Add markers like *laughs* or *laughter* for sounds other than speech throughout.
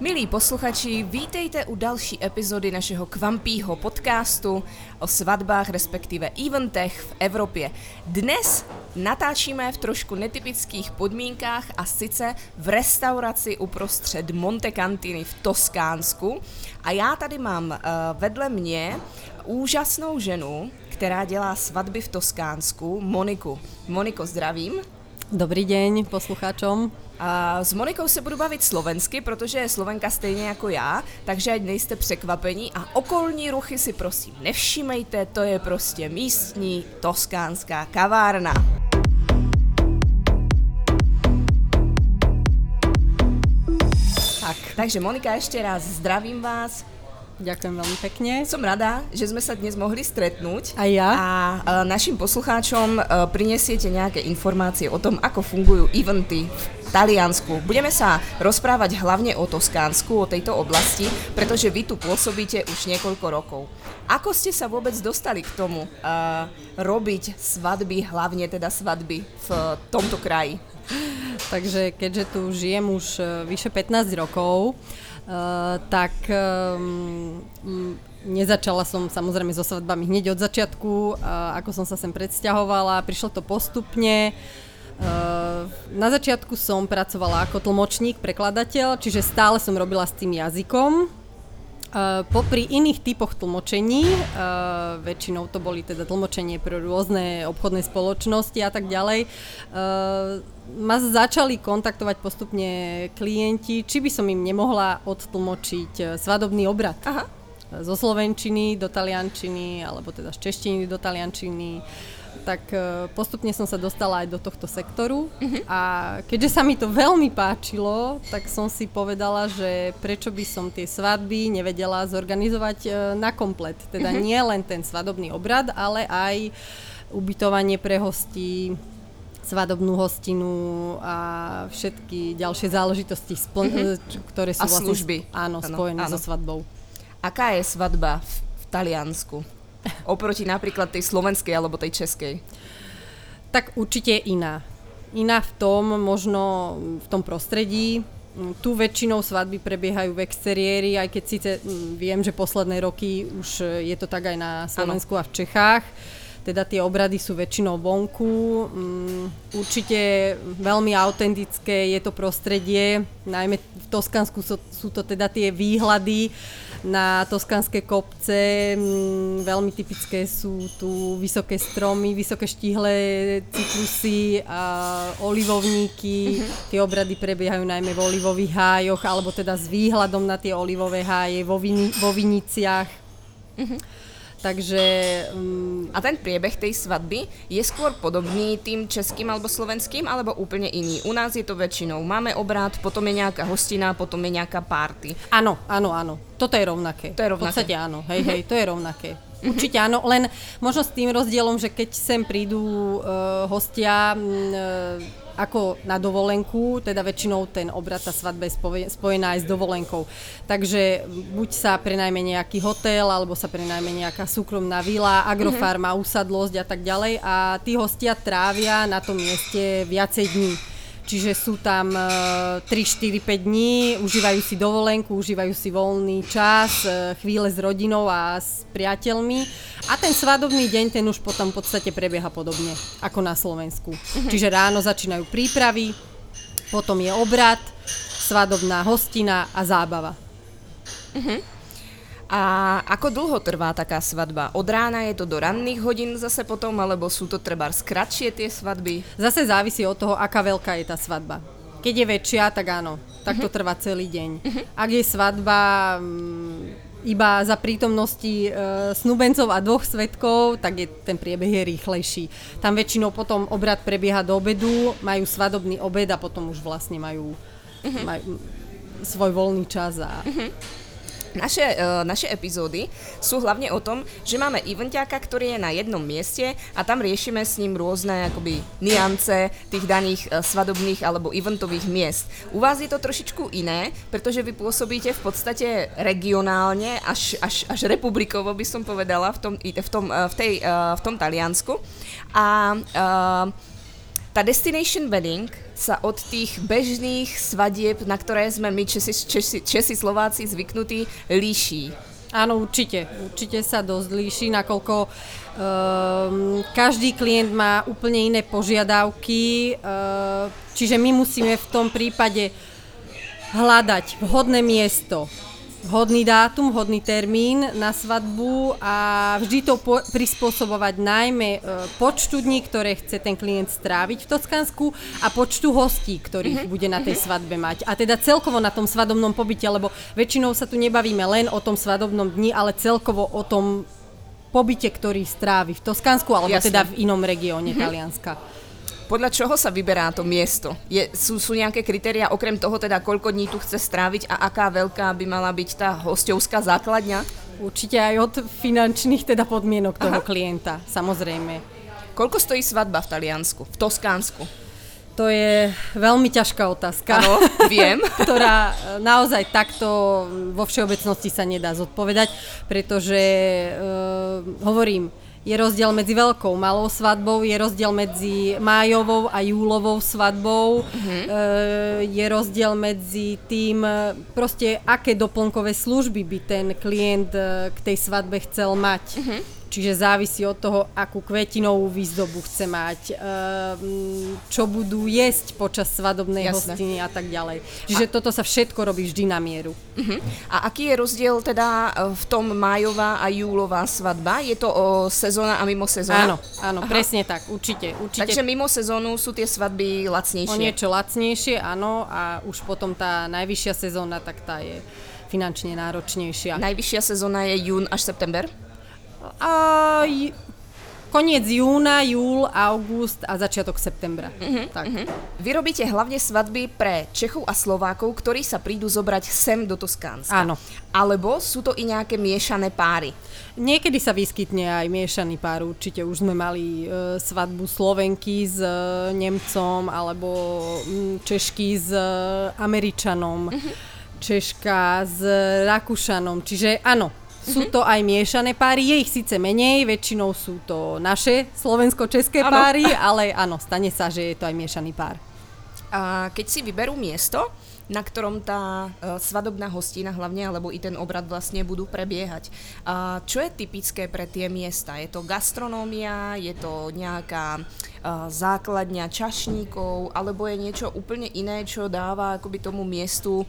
Milí posluchači, vítejte u další epizody našeho kvampího podcastu o svatbách, respektive eventech v Evropě. Dnes natáčíme v trošku netypických podmínkách a sice v restauraci uprostřed Montecantiny v Toskánsku. A já tady mám uh, vedle mě úžasnou ženu, která dělá svatby v Toskánsku, Moniku. Moniko, zdravím. Dobrý deň poslucháčom. A s Monikou se budu bavit slovensky, protože je Slovenka stejně jako já, takže ať nejste překvapení a okolní ruchy si prosím nevšímejte, to je prostě místní toskánská kavárna. Tak, takže Monika, ešte raz zdravím vás. Ďakujem veľmi pekne. Som rada, že sme sa dnes mohli stretnúť. A ja. A e, našim poslucháčom e, prinesiete nejaké informácie o tom, ako fungujú eventy v Taliansku. Budeme sa rozprávať hlavne o Toskánsku, o tejto oblasti, pretože vy tu pôsobíte už niekoľko rokov. Ako ste sa vôbec dostali k tomu uh, robiť svadby, hlavne teda svadby v tomto kraji? Takže keďže tu žijem už vyše 15 rokov, Uh, tak um, nezačala som samozrejme so svadbami hneď od začiatku, ako som sa sem predsťahovala, prišlo to postupne. Na začiatku som pracovala ako tlmočník, prekladateľ, čiže stále som robila s tým jazykom. Uh, popri iných typoch tlmočení, uh, väčšinou to boli teda tlmočenie pre rôzne obchodné spoločnosti a tak ďalej, uh, ma začali kontaktovať postupne klienti, či by som im nemohla odtlmočiť e, svadobný obrad. Aha. Zo slovenčiny do taliančiny, alebo teda z češtiny do taliančiny. Tak e, postupne som sa dostala aj do tohto sektoru uh-huh. a keďže sa mi to veľmi páčilo, tak som si povedala, že prečo by som tie svadby nevedela zorganizovať e, na komplet. Teda uh-huh. nie len ten svadobný obrad, ale aj ubytovanie pre hostí, svadobnú hostinu a všetky ďalšie záležitosti, spl- mm-hmm. ktoré sú a vlastne služby. Áno, spojené áno. so svadbou. Aká je svadba v, v Taliansku? Oproti napríklad tej slovenskej alebo tej českej? Tak určite iná. Iná v tom, možno v tom prostredí, tu väčšinou svadby prebiehajú v exteriéri, aj keď síce viem, že posledné roky už je to tak aj na Slovensku ano. a v Čechách. Teda tie obrady sú väčšinou vonku. Mm, určite veľmi autentické je to prostredie, najmä v Toskansku sú, sú to teda tie výhľady na toskanské kopce. Mm, veľmi typické sú tu vysoké stromy, vysoké štíhle citrusy a olivovníky. Mm-hmm. Tie obrady prebiehajú najmä v olivových hájoch, alebo teda s výhľadom na tie olivové háje vo, vini, vo viniciach. Mm-hmm. Takže... Um, a ten priebeh tej svadby je skôr podobný tým českým alebo slovenským, alebo úplne iný? U nás je to väčšinou. Máme obrad, potom je nejaká hostina, potom je nejaká party. Áno, áno, áno. Toto je rovnaké. To je rovnaké. V podstate áno, hej, hej, to je rovnaké. Určite áno, len možno s tým rozdielom, že keď sem prídu uh, hostia uh, ako na dovolenku, teda väčšinou ten obrad, tá svadba je spojená aj s dovolenkou. Takže buď sa prenajme nejaký hotel, alebo sa prenajme nejaká súkromná vila, agrofarma, mm-hmm. usadlosť a tak ďalej a tí hostia trávia na tom mieste viacej dní. Čiže sú tam 3, 4, 5 dní, užívajú si dovolenku, užívajú si voľný čas, e, chvíle s rodinou a s priateľmi. A ten svadobný deň, ten už potom v podstate prebieha podobne ako na Slovensku. Uh-huh. Čiže ráno začínajú prípravy, potom je obrad, svadobná hostina a zábava. Uh-huh. A ako dlho trvá taká svadba? Od rána je to do ranných hodín zase potom, alebo sú to treba skratšie tie svadby? Zase závisí od toho, aká veľká je tá svadba. Keď je väčšia, tak áno, tak to uh-huh. trvá celý deň. Uh-huh. Ak je svadba m, mm, iba za prítomnosti e, snubencov a dvoch svetkov, tak je, ten priebeh je rýchlejší. Tam väčšinou potom obrad prebieha do obedu, majú svadobný obed a potom už vlastne majú, uh-huh. majú svoj voľný čas a uh-huh. Naše, uh, naše epizódy sú hlavne o tom, že máme eventáka, ktorý je na jednom mieste a tam riešime s ním rôzne akoby niance tých daných uh, svadobných alebo eventových miest. U vás je to trošičku iné, pretože vy pôsobíte v podstate regionálne, až, až, až republikovo by som povedala, v tom, v tom, uh, v tej, uh, v tom Taliansku. A uh, tá destination wedding sa od tých bežných svadieb, na ktoré sme my Česi, Česi, Česi Slováci zvyknutí, líší. Áno, určite. Určite sa dosť líši, nakoľko um, každý klient má úplne iné požiadavky, uh, čiže my musíme v tom prípade hľadať vhodné miesto, vhodný dátum, vhodný termín na svadbu a vždy to po- prispôsobovať najmä e, počtu dní, ktoré chce ten klient stráviť v Toskánsku a počtu hostí, ktorých mm-hmm. bude na tej mhm. svadbe mať. A teda celkovo na tom svadobnom pobyte, lebo väčšinou sa tu nebavíme len o tom svadobnom dni, ale celkovo o tom pobyte, ktorý strávi v Toskánsku alebo Jasne. teda v inom regióne mm-hmm. Talianska. Podľa čoho sa vyberá to miesto? Je, sú, sú nejaké kritéria, okrem toho teda, koľko dní tu chce stráviť a aká veľká by mala byť tá hostovská základňa? Určite aj od finančných teda podmienok toho Aha. klienta, samozrejme. Koľko stojí svadba v Taliansku, v Toskánsku? To je veľmi ťažká otázka. Áno, viem. *laughs* ktorá naozaj takto vo všeobecnosti sa nedá zodpovedať, pretože uh, hovorím, je rozdiel medzi veľkou malou svadbou, je rozdiel medzi májovou a júlovou svadbou, uh-huh. je rozdiel medzi tým, proste aké doplnkové služby by ten klient e, k tej svadbe chcel mať. Uh-huh. Čiže závisí od toho, akú kvetinovú výzdobu chce mať, ehm, čo budú jesť počas svadobnej Jasne. hostiny a tak ďalej. Čiže a... toto sa všetko robí vždy na mieru. Uh-huh. A aký je rozdiel teda e, v tom májová a júlová svadba? Je to o sezóna a mimo sezóna? Áno, áno, Aha. presne tak, určite, určite. Takže mimo sezónu sú tie svadby lacnejšie? O niečo lacnejšie, áno, a už potom tá najvyššia sezóna, tak tá je finančne náročnejšia. Najvyššia sezóna je jún až september? A, koniec júna, júl, august a začiatok septembra. Uh-huh, tak. Uh-huh. Vy robíte hlavne svadby pre Čechov a Slovákov, ktorí sa prídu zobrať sem do Toskánska. Áno. Alebo sú to i nejaké miešané páry? Niekedy sa vyskytne aj miešaný pár, určite už sme mali e, svadbu Slovenky s e, Nemcom alebo m, Češky s e, Američanom, uh-huh. Češka s Rakúšanom, čiže áno, sú to aj miešané páry, je ich síce menej, väčšinou sú to naše slovensko-české ano. páry, ale áno, stane sa, že je to aj miešaný pár. A keď si vyberú miesto, na ktorom tá uh, svadobná hostina hlavne, alebo i ten obrad vlastne budú prebiehať. A čo je typické pre tie miesta? Je to gastronómia, je to nejaká uh, základňa čašníkov, alebo je niečo úplne iné, čo dáva akoby tomu miestu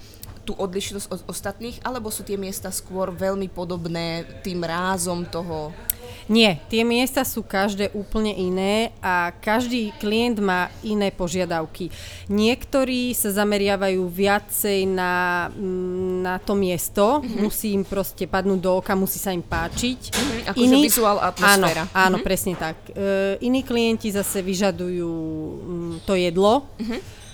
tú odlišnosť od ostatných, alebo sú tie miesta skôr veľmi podobné tým rázom toho? Nie, tie miesta sú každé úplne iné a každý klient má iné požiadavky. Niektorí sa zameriavajú viacej na, mm, na to miesto, mm-hmm. musí im proste padnúť do oka, musí sa im páčiť. Mm-hmm, akože Iní, vizuál atmosféra. Áno, áno mm-hmm. presne tak. E, iní klienti zase vyžadujú mm, to jedlo. Mm-hmm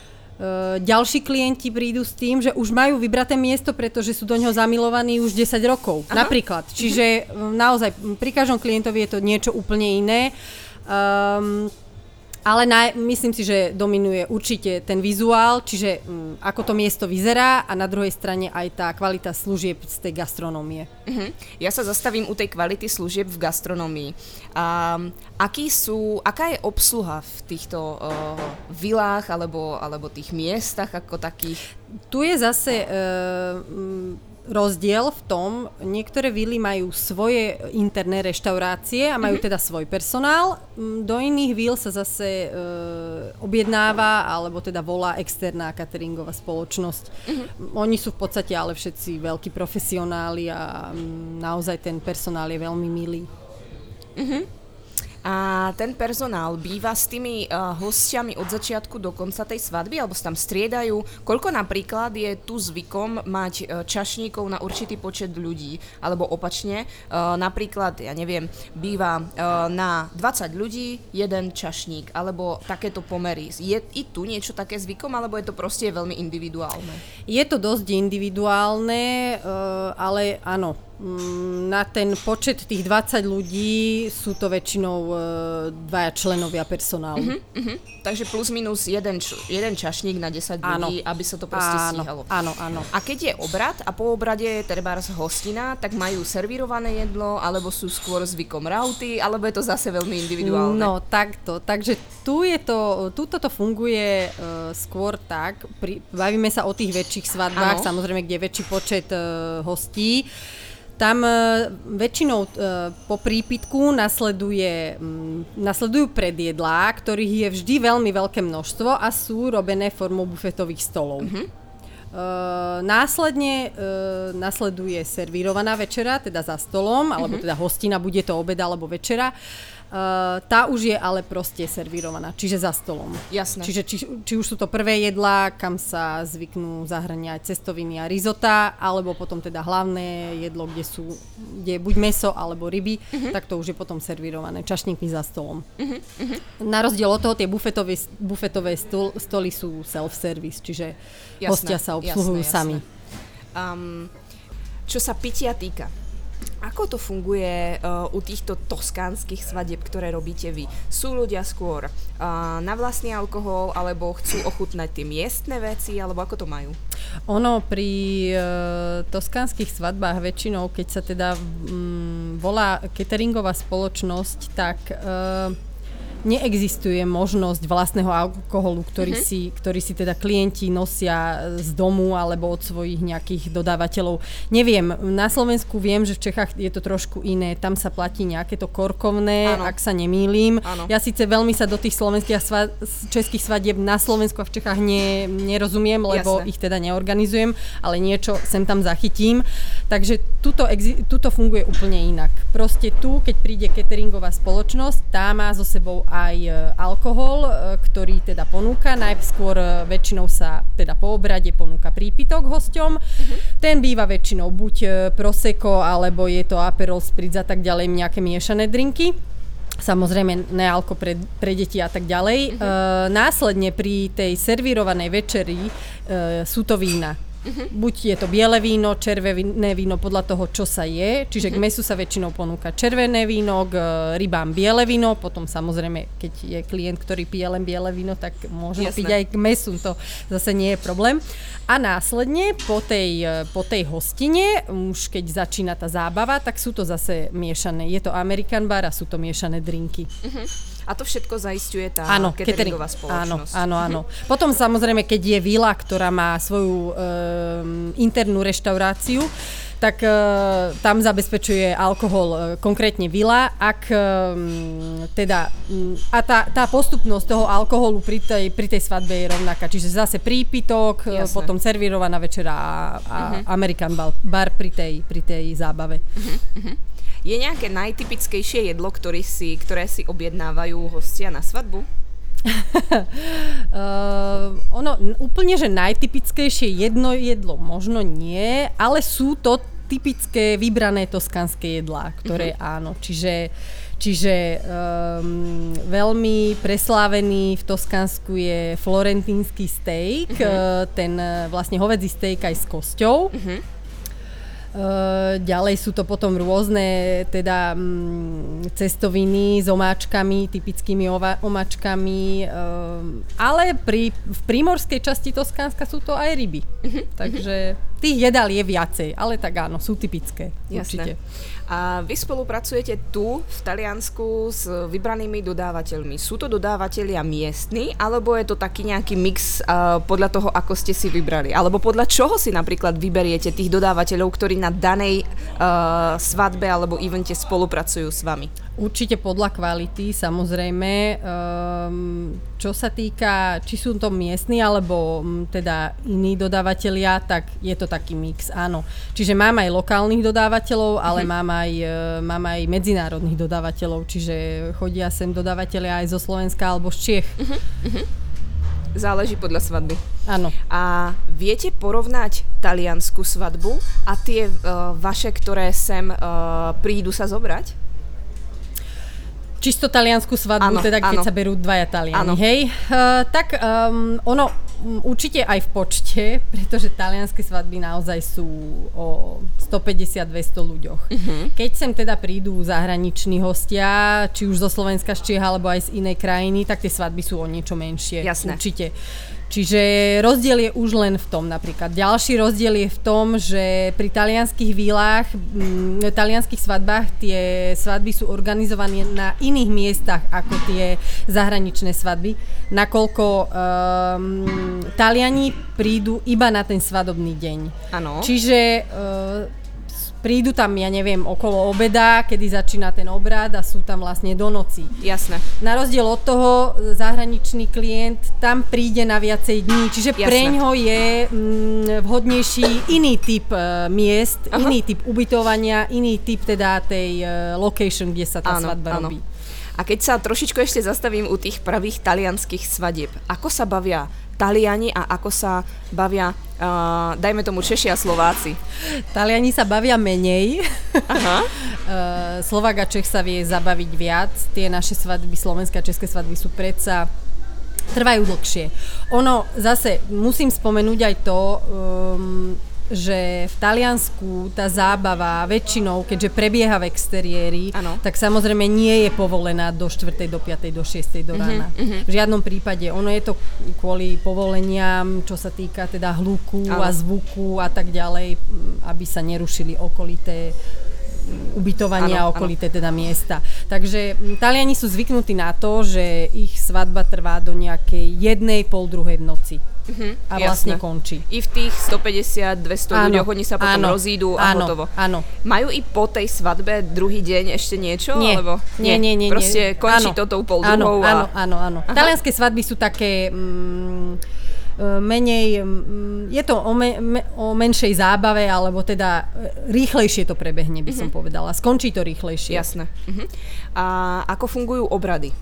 ďalší klienti prídu s tým, že už majú vybraté miesto, pretože sú do neho zamilovaní už 10 rokov. Aha. Napríklad. Čiže uh, naozaj pri každom klientovi je to niečo úplne iné. Um, ale na, myslím si, že dominuje určite ten vizuál, čiže um, ako to miesto vyzerá a na druhej strane aj tá kvalita služieb z tej gastronómie. Uh-huh. Ja sa zastavím u tej kvality služieb v gastronómii. Um, aký sú, aká je obsluha v týchto uh, vilách alebo, alebo tých miestach ako takých? Tu je zase... Uh, rozdiel v tom, niektoré vily majú svoje interné reštaurácie a majú mm-hmm. teda svoj personál, mm, do iných vil sa zase e, objednáva alebo teda volá externá cateringová spoločnosť. Mm-hmm. Oni sú v podstate ale všetci veľkí profesionáli a m, mm, naozaj ten personál je veľmi milý. Mm-hmm. A ten personál býva s tými uh, hostiami od začiatku do konca tej svadby, alebo sa tam striedajú? Koľko napríklad je tu zvykom mať uh, čašníkov na určitý počet ľudí? Alebo opačne, uh, napríklad, ja neviem, býva uh, na 20 ľudí jeden čašník, alebo takéto pomery. Je i tu niečo také zvykom, alebo je to proste veľmi individuálne? Je to dosť individuálne, uh, ale áno, na ten počet tých 20 ľudí sú to väčšinou uh, dvaja členovia personálu. Uh-huh, uh-huh. Takže plus minus jeden, č- jeden čašník na 10 áno. ľudí, aby sa to proste áno, stíhalo. Áno, áno. A keď je obrad a po obrade je teda hostina, tak majú servírované jedlo, alebo sú skôr zvykom rauty, alebo je to zase veľmi individuálne? No, takto. Takže tu je to, tuto to funguje uh, skôr tak, pri, bavíme sa o tých väčších svadbách, ano. samozrejme, kde je väčší počet uh, hostí. Tam uh, väčšinou uh, po prípitku nasleduje, nasledujú predjedlá, ktorých je vždy veľmi veľké množstvo a sú robené formou bufetových stolov. Uh-huh. Uh, následne uh, nasleduje servírovaná večera, teda za stolom, alebo uh-huh. teda hostina, bude to obed alebo večera. Uh, Uh, tá už je ale proste servírovaná, čiže za stolom. Jasné. Čiže či, či už sú to prvé jedlá, kam sa zvyknú zahrňať cestoviny a rizota, alebo potom teda hlavné jedlo, kde sú kde je buď meso alebo ryby, uh-huh. tak to už je potom servírované čašníkmi za stolom. Uh-huh. Uh-huh. Na rozdiel od toho tie bufetové, bufetové stol, stoly sú self-service, čiže jasné, hostia sa obsluhujú jasné, jasné. sami. Um, čo sa pitia týka, ako to funguje uh, u týchto toskánskych svadieb, ktoré robíte vy? Sú ľudia skôr uh, na vlastný alkohol, alebo chcú ochutnať tie miestne veci, alebo ako to majú? Ono pri uh, toskánskych svadbách väčšinou, keď sa teda um, volá cateringová spoločnosť, tak uh, neexistuje možnosť vlastného alkoholu, ktorý, uh-huh. si, ktorý si teda klienti nosia z domu alebo od svojich nejakých dodávateľov. Neviem, na Slovensku viem, že v Čechách je to trošku iné. Tam sa platí nejaké to korkovné, ano. ak sa nemýlim. Ano. Ja síce veľmi sa do tých slovenských a sva- českých svadieb na Slovensku a v Čechách ne, nerozumiem, lebo Jasne. ich teda neorganizujem, ale niečo sem tam zachytím. Takže tuto, exi- tuto funguje úplne inak. Proste tu, keď príde cateringová spoločnosť, tá má so sebou aj e, alkohol, e, ktorý teda ponúka. Najskôr e, väčšinou sa teda po obrade ponúka prípitok hosťom. Uh-huh. Ten býva väčšinou buď prosecco, alebo je to aperol spritz a tak ďalej, nejaké miešané drinky. Samozrejme nealko pre, pre deti a tak ďalej. Uh-huh. E, následne pri tej servírovanej večeri e, sú to vína. Uh-huh. Buď je to biele víno, červené víno podľa toho, čo sa je. Čiže uh-huh. k mesu sa väčšinou ponúka červené víno, k e, rybám biele víno, potom samozrejme, keď je klient, ktorý pije len biele víno, tak môže piť aj k mesu, to zase nie je problém. A následne po tej, e, po tej hostine, už keď začína tá zábava, tak sú to zase miešané. Je to American bar a sú to miešané drinky. Uh-huh. A to všetko zaistuje tá áno, cateringová spoločnosť. Áno, áno, áno. Potom samozrejme, keď je vila, ktorá má svoju um, internú reštauráciu, tak uh, tam zabezpečuje alkohol uh, konkrétne vila. Ak um, teda, a tá, tá postupnosť toho alkoholu pri tej, pri tej svadbe je rovnaká. Čiže zase prípitok, Jasne. potom servírovaná večera a, a uh-huh. American bar, bar pri tej, pri tej zábave. Uh-huh, uh-huh. Je nejaké najtypickejšie jedlo, ktoré si, ktoré si objednávajú hostia na svadbu? uh, *laughs* ono úplne, že najtypickejšie jedno jedlo možno nie, ale sú to typické vybrané toskanské jedlá, ktoré uh-huh. áno, čiže Čiže um, veľmi preslávený v Toskansku je florentínsky steak, uh-huh. ten vlastne hovedzí steak aj s kosťou. Uh-huh. Uh, ďalej sú to potom rôzne teda um, cestoviny s omáčkami, typickými ova- omáčkami, uh, ale pri, v prímorskej časti Toskánska sú to aj ryby. Uh-huh. Takže tých jedál je viacej, ale tak áno, sú typické. Jasné. Určite. A vy spolupracujete tu v Taliansku s vybranými dodávateľmi. Sú to dodávateľia miestni, alebo je to taký nejaký mix uh, podľa toho, ako ste si vybrali? Alebo podľa čoho si napríklad vyberiete tých dodávateľov, ktorí na danej uh, svadbe alebo evente spolupracujú s vami? Určite podľa kvality, samozrejme. Um, čo sa týka, či sú to miestni alebo um, teda iní dodávateľia, tak je to taký mix, áno. Čiže mám aj lokálnych dodávateľov, ale mm. mám, aj, uh, mám aj medzinárodných dodávateľov, čiže chodia sem dodávateľia aj zo Slovenska alebo z Čiech. Uh-huh. Záleží podľa svadby. Áno. A viete porovnať taliansku svadbu a tie uh, vaše, ktoré sem uh, prídu sa zobrať? Čisto taliansku svadbu, ano, teda keď ano. sa berú dvaja Taliani, hej. Uh, tak um, ono, určite aj v počte, *laughs* pretože talianské svadby naozaj sú o 150-200 ľuďoch. Uh-huh. Keď sem teda prídu zahraniční hostia, či už zo Slovenska, z Čiech alebo aj z inej krajiny, tak tie svadby sú o niečo menšie. Jasné. Určite. Čiže rozdiel je už len v tom napríklad. Ďalší rozdiel je v tom, že pri talianských výlach, m, talianských svadbách tie svadby sú organizované na iných miestach ako tie zahraničné svadby, nakoľko um, Taliani prídu iba na ten svadobný deň. Áno. Čiže uh, prídu tam, ja neviem, okolo obeda, kedy začína ten obrad a sú tam vlastne do noci. Jasné. Na rozdiel od toho, zahraničný klient tam príde na viacej dní, čiže Jasné. pre ňo je mm, vhodnejší iný typ uh, miest, Aha. iný typ ubytovania, iný typ teda tej uh, location, kde sa tá Áno, svadba áno. robí. A keď sa trošičku ešte zastavím u tých pravých talianských svadieb, ako sa bavia Taliani a ako sa bavia, uh, dajme tomu Češi a Slováci? Taliani sa bavia menej. Aha. Uh, *laughs* Slovak a Čech sa vie zabaviť viac. Tie naše svadby, slovenské a české svadby sú predsa trvajú dlhšie. Ono, zase, musím spomenúť aj to, um, že v Taliansku tá zábava väčšinou, keďže prebieha v exteriéri, Áno. tak samozrejme nie je povolená do 4., do 5., do 6. do rána. mhm. V žiadnom prípade. Ono je to kvôli povoleniam, čo sa týka teda hluku Áno. a zvuku a tak ďalej, m, aby sa nerušili okolité ubytovania Áno, a okolité teda miesta. Takže m, Taliani sú zvyknutí na to, že ich svadba trvá do nejakej jednej, pol druhej v noci. Mhm, A vlastne jasné. končí. I v tých 150-200 ľuďoch oni sa potom áno, rozídu a áno, hotovo. Áno. Majú i po tej svadbe druhý deň ešte niečo? Nie, Alebo nie, nie, nie. Proste nie. končí Áno, to tou pol áno, druhou áno, a... áno, áno. Aha. Talianské svadby sú také mm, e, menej, mm, je to o, me, me, o menšej zábave, alebo teda e, rýchlejšie to prebehne, by som povedala. Skončí to rýchlejšie. Jasné. Mhm. A ako fungujú obrady?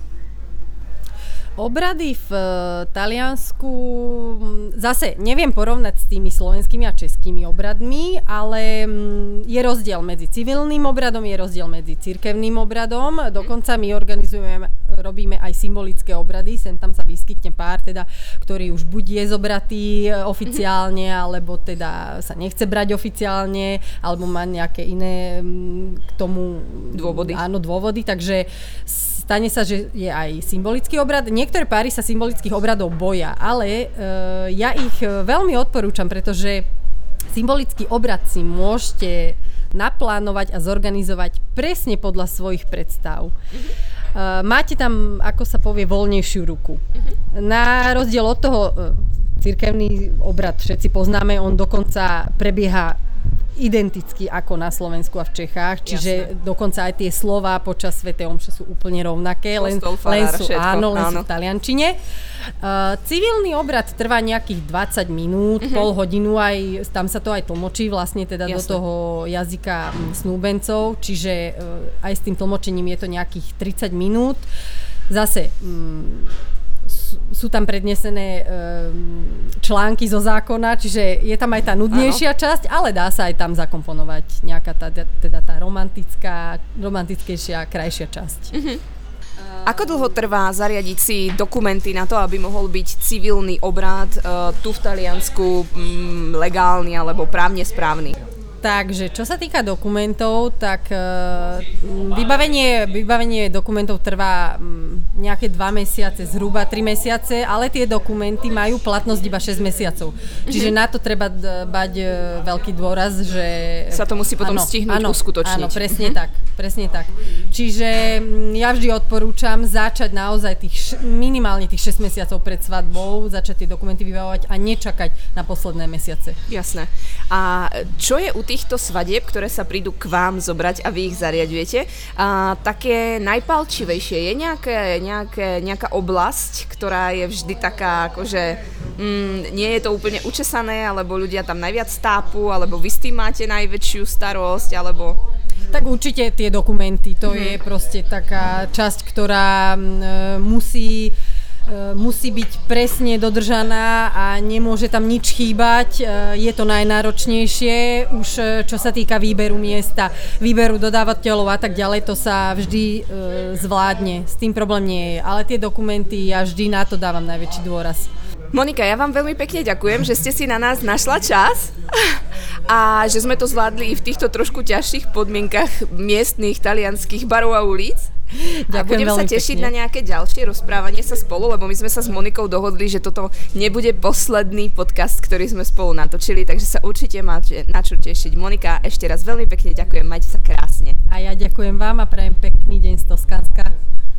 Obrady v e, Taliansku, zase neviem porovnať s tými slovenskými a českými obradmi, ale je rozdiel medzi civilným obradom, je rozdiel medzi cirkevným obradom. Dokonca my organizujeme, robíme aj symbolické obrady, sem tam sa vyskytne pár, teda, ktorý už buď je zobratý e, oficiálne, alebo teda sa nechce brať oficiálne, alebo má nejaké iné k tomu Dôvody. Áno, dôvody, takže stane sa, že je aj symbolický obrad. Niektoré páry sa symbolických obradov boja, ale uh, ja ich e, veľmi odporúčam, pretože symbolický obrad si môžete naplánovať a zorganizovať presne podľa svojich predstav. Uh, máte tam, ako sa povie, voľnejšiu ruku. Na rozdiel od toho, uh, cirkevný obrad všetci poznáme, on dokonca prebieha identicky ako na Slovensku a v Čechách, čiže Jasné. dokonca aj tie slova počas Svetej Omše sú úplne rovnaké, len, Kostol, len sú, všetko, áno, len sú áno. v taliančine. Uh, civilný obrad trvá nejakých 20 minút, mm-hmm. pol hodinu, aj, tam sa to aj tlmočí vlastne teda do Jasné. toho jazyka mm, snúbencov, čiže uh, aj s tým tlmočením je to nejakých 30 minút. Zase mm, sú- tam prednesené um, články zo zákona, čiže je tam aj tá nudnejšia časť, ale dá sa aj tam zakomponovať nejaká tá, teda tá romantická, romantickejšia, krajšia časť. Ako dlho trvá zariadiť si dokumenty na to, aby mohol byť civilný obrad uh, tu v Taliansku mm, legálny alebo právne správny? Takže, čo sa týka dokumentov, tak uh, vybavenie, vybavenie dokumentov trvá um, nejaké 2 mesiace, zhruba 3 mesiace, ale tie dokumenty majú platnosť iba 6 mesiacov. Čiže na to treba bať uh, veľký dôraz, že... Sa to musí potom stihnúť uskutočniť. Áno, presne tak, presne tak. Čiže mm, ja vždy odporúčam začať naozaj tých minimálne tých 6 mesiacov pred svadbou, začať tie dokumenty vybavovať a nečakať na posledné mesiace. Jasné. A čo je u týchto svadieb, ktoré sa prídu k vám zobrať a vy ich zariadujete, a také najpalčivejšie? Je nejaké, nejaké, nejaká oblasť, ktorá je vždy taká, akože mm, nie je to úplne učesané, alebo ľudia tam najviac tápu, alebo vy s tým máte najväčšiu starosť, alebo... Tak určite tie dokumenty, to mm-hmm. je proste taká časť, ktorá mm, e, musí musí byť presne dodržaná a nemôže tam nič chýbať. Je to najnáročnejšie, už čo sa týka výberu miesta, výberu dodávateľov a tak ďalej, to sa vždy zvládne. S tým problém nie je. Ale tie dokumenty, ja vždy na to dávam najväčší dôraz. Monika, ja vám veľmi pekne ďakujem, že ste si na nás našla čas a že sme to zvládli i v týchto trošku ťažších podmienkach miestných talianských barov a ulic. Ďakujem a budem sa tešiť pekne. na nejaké ďalšie rozprávanie sa spolu, lebo my sme sa s Monikou dohodli, že toto nebude posledný podcast, ktorý sme spolu natočili, takže sa určite máte na čo tešiť. Monika, ešte raz veľmi pekne ďakujem, majte sa krásne. A ja ďakujem vám a prajem pekný deň z Toskanska.